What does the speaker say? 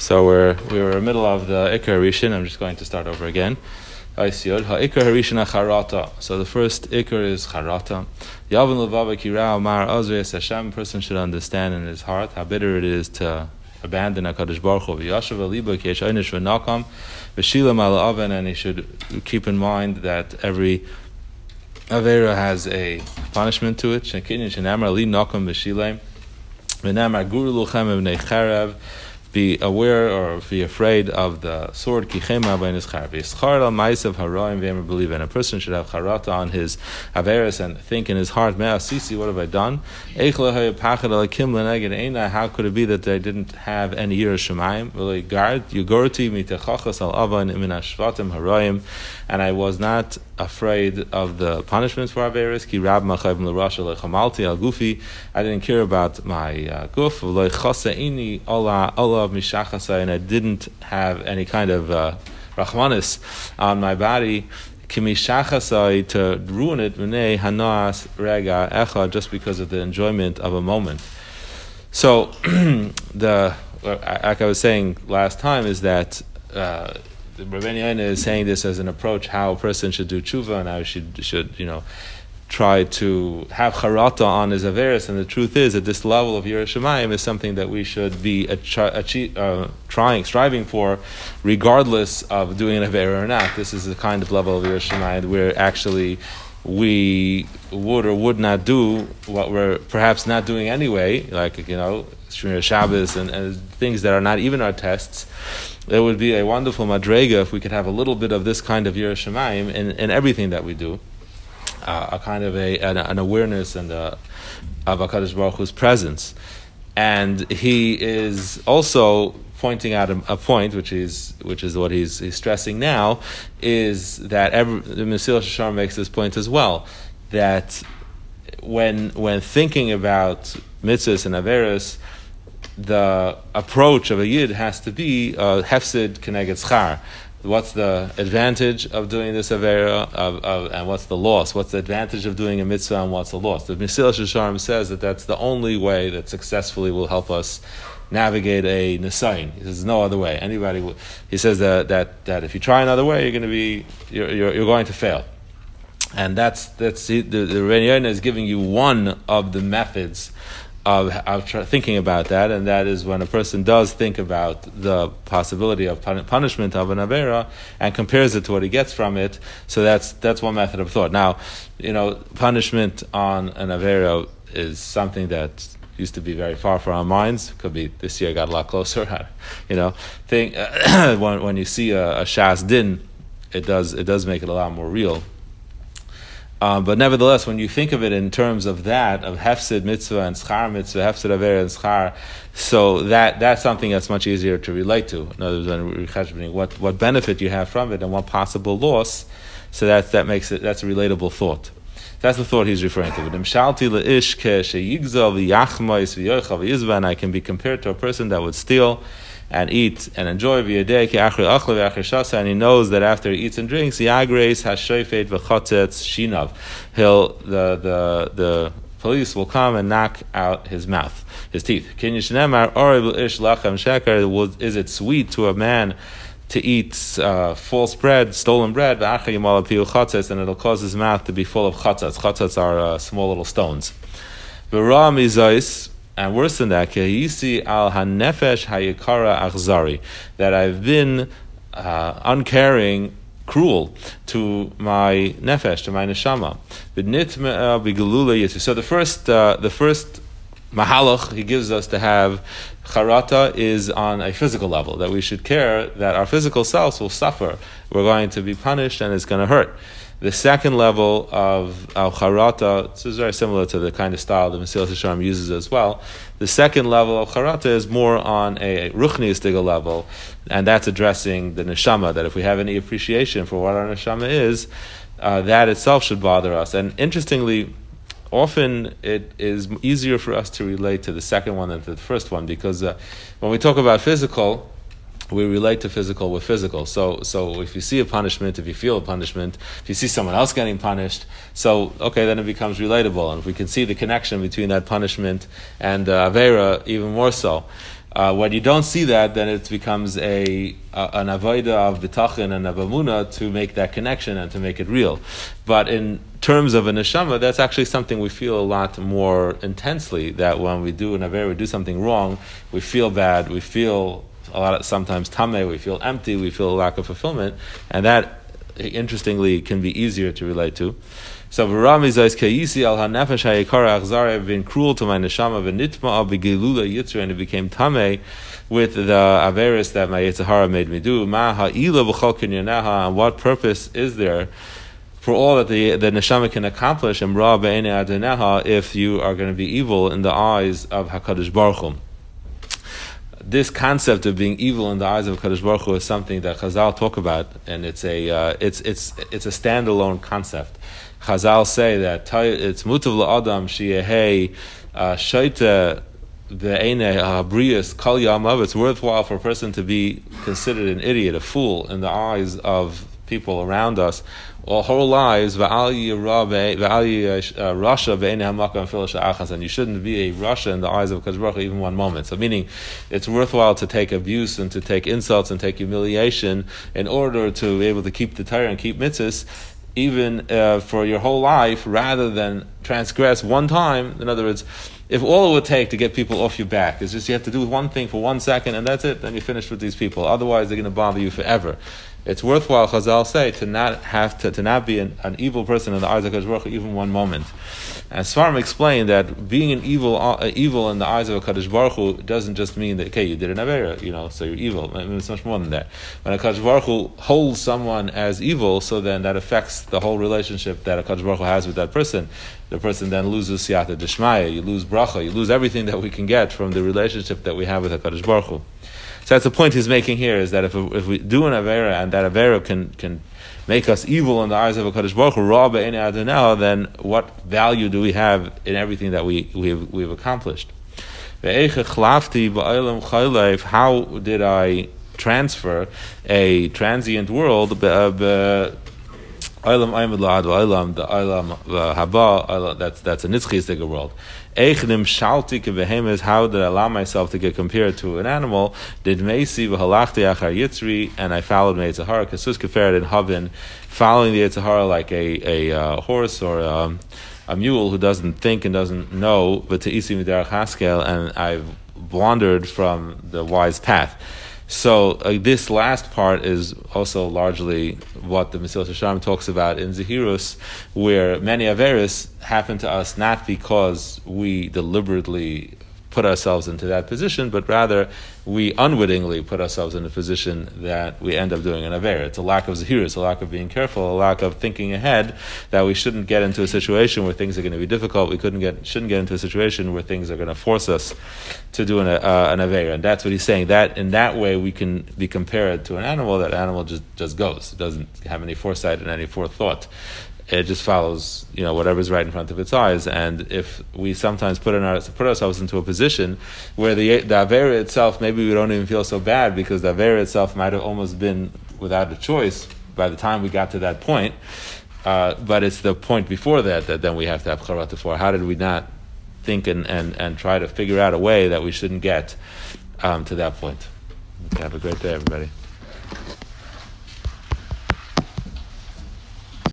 So we're we were in the middle of the Ikar Rishon. I'm just going to start over again. Ikar Harishon Charata. So the first Ikar is Charata. Yavin Levava Kirao Mar Azres Hashem. Person should understand in his heart how bitter it is to abandon Hakadosh Baruch Hu. V'yashav Aliba Kiesh Einish V'nakam V'shilam. And he should keep in mind that every Avera has a punishment to it. Shekin Shenamar Li Nakam V'shilam. V'namar Guru Luchem V'nei be aware or be afraid of the sword kichema al ma'asav haraim v'emer believe. And a person should have charata on his averis and think in his heart, sisi, what have I done? How could it be that I didn't have any year of shemayim? Harayim. And I was not afraid of the punishments for averis. Ki rab machayim l'rasha lechamalti al gufi. I didn't care about my uh, guf. Ini Allah Allah of mishachasai, and I didn't have any kind of uh, rachmanis on my body, kimishachasai to ruin it, mene hanas rega echa, just because of the enjoyment of a moment. So the like I was saying last time is that. Uh, Rabbeinu is saying this as an approach how a person should do tshuva and how should should you know try to have charata on his averis, and the truth is that this level of yiras shamayim is something that we should be uh, trying, striving for, regardless of doing an avera or not. This is the kind of level of yiras shamayim where actually we would or would not do what we're perhaps not doing anyway, like you know, Shemir Shabbos and, and things that are not even our tests. It would be a wonderful madrega if we could have a little bit of this kind of yiras shamayim in, in everything that we do a kind of a, an, an awareness and a, of Hakadosh Baruch Hu's presence, and he is also pointing out a, a, point, which is which is what he's, he's stressing now, is that every, the Mesilas Yesharim makes this point as well, that when when thinking about mitzvahs and averos, the approach of a yid has to be uh, hefsid keneged what's the advantage of doing this avera, of, of, and what's the loss? What's the advantage of doing a mitzvah, and what's the loss? The Mesilas Yesharim says that that's the only way that successfully will help us navigate a nisayin. He says no other way. Anybody, he says that, that, that if you try another way, you're going to be you're, you're, you're going to fail. And that's that's the the, the is giving you one of the methods of, of thinking about that, and that is when a person does think about the possibility of punishment of an avera and compares it to what he gets from it. So that's that's one method of thought. Now, you know, punishment on an avera is something that used to be very far from our minds. Could be this year got a lot closer. you know, think when when you see a, a shas din, it does it does make it a lot more real. Um, but nevertheless, when you think of it in terms of that, of hefsid mitzvah and schar mitzvah, hefsid aver and schar, so that that's something that's much easier to relate to. In other words, what what benefit you have from it and what possible loss. So that that makes it that's a relatable thought. That's the thought he's referring to. And I can be compared to a person that would steal and eat and enjoy and he knows that after he eats and drinks, yagres hashofet v'chotetz shinav. He'll the the the police will come and knock out his mouth, his teeth. Is it sweet to a man to eat uh, false bread, stolen bread, and it'll cause his mouth to be full of chatzatz. Chatzatz are uh, small little stones. And worse than that, Kehisi al hanefesh hayikara achzari, that I've been uh, uncaring, cruel to my nefesh, to my neshama. So the first, uh, the first mahalach he gives us to have charata is on a physical level, that we should care that our physical selves will suffer. We're going to be punished and it's going to hurt. The second level of al charata, this is very similar to the kind of style that Mesilas Yesharim uses as well. The second level of charata is more on a ruchniistic level, and that's addressing the neshama. That if we have any appreciation for what our neshama is, uh, that itself should bother us. And interestingly, often it is easier for us to relate to the second one than to the first one because uh, when we talk about physical we relate to physical with physical. So, so if you see a punishment, if you feel a punishment, if you see someone else getting punished, so okay, then it becomes relatable, and if we can see the connection between that punishment and uh, avera, even more so. Uh, when you don't see that, then it becomes a, a an avoida of bitachin and avamuna to make that connection and to make it real. But in terms of a neshama, that's actually something we feel a lot more intensely. That when we do an aver, we do something wrong, we feel bad, we feel a lot of sometimes tame, we feel empty, we feel a lack of fulfillment, and that interestingly can be easier to relate to. So Rami says Kayisi al hanefesh hayikara achzar have been cruel to my neshama v'nitma al begilula yitzra and it became tame with the averis that my yitzhara made me do. Ma ha'ila b'chol kinyaneha and what purpose is there? For all that the, the neshama can accomplish, if you are going to be evil in the eyes of Hakadosh Baruch Hu this concept of being evil in the eyes of Kadosh Baruch Hu is something that Chazal talk about, and it's a uh, it's it's it's a standalone concept. Chazal say that it's mutav la'adam sheyehei uh, shaita ve'ene habrius kol yamav. It's worthwhile for a person to be considered an idiot, a fool in the eyes of people around us all whole lives, uh, and you shouldn't be a rasha in the eyes of Kadosh even one moment. So, meaning, it's worthwhile to take abuse and to take insults and take humiliation in order to be able to keep the Torah and keep mitzvahs, even uh, for your whole life, rather than transgress one time. In other words, if all it would take to get people off your back is just you have to do one thing for one second and that's it, then you're finished with these people. Otherwise, they're going to bother you forever it's worthwhile, Chazal say, to not have to, to not be an, an evil person in the eyes of a Kadosh even one moment. And Svarim explained that being an evil, uh, evil in the eyes of a Kadosh Baruch Hu doesn't just mean that okay, you did an avera, you know, so you're evil. I mean, it's much more than that. When a Kadosh Baruch Hu holds someone as evil, so then that affects the whole relationship that a Kadosh Baruch Hu has with that person. The person then loses siyata deshmaya, you lose bracha, you lose everything that we can get from the relationship that we have with a Kadosh Baruch Hu. So that's the point he's making here is that if, if we do an Avera and that Avera can, can make us evil in the eyes of a Kadosh Baruch Hu, then what value do we have in everything that we, we have, we've accomplished? How did I transfer a transient world that's that's a nitzchistic world. Eichnim shalti kebehemes, how did I allow myself to get compared to an animal? Did meisi v'halachti achar yitzri, and I followed Meitzahara, kasus keferet in Havin, following the Yitzhahara like a, a uh, horse or a, um, a, mule who doesn't think and doesn't know, but to isi midarach haskel, and I've wandered from the wise path. So uh, this last part is also largely what the Mesilas Yesharim talks about in Zahirus, where many Averis happen to us not because we deliberately put ourselves into that position, but rather we unwittingly put ourselves in a position that we end up doing an aver. It's a lack of zahir, it's a lack of being careful, a lack of thinking ahead that we shouldn't get into a situation where things are going to be difficult. We couldn't get, shouldn't get into a situation where things are going to force us to do an, uh, an aver. And that's what he's saying. That in that way we can be compared to an animal. That animal just, just goes. It doesn't have any foresight and any forethought it just follows, you know, whatever's right in front of its eyes. And if we sometimes put in our, put ourselves into a position where the the avera itself, maybe we don't even feel so bad because the avera itself might have almost been without a choice by the time we got to that point. Uh, but it's the point before that that then we have to have charat for. How did we not think and, and, and try to figure out a way that we shouldn't get um, to that point? Okay, have a great day, everybody.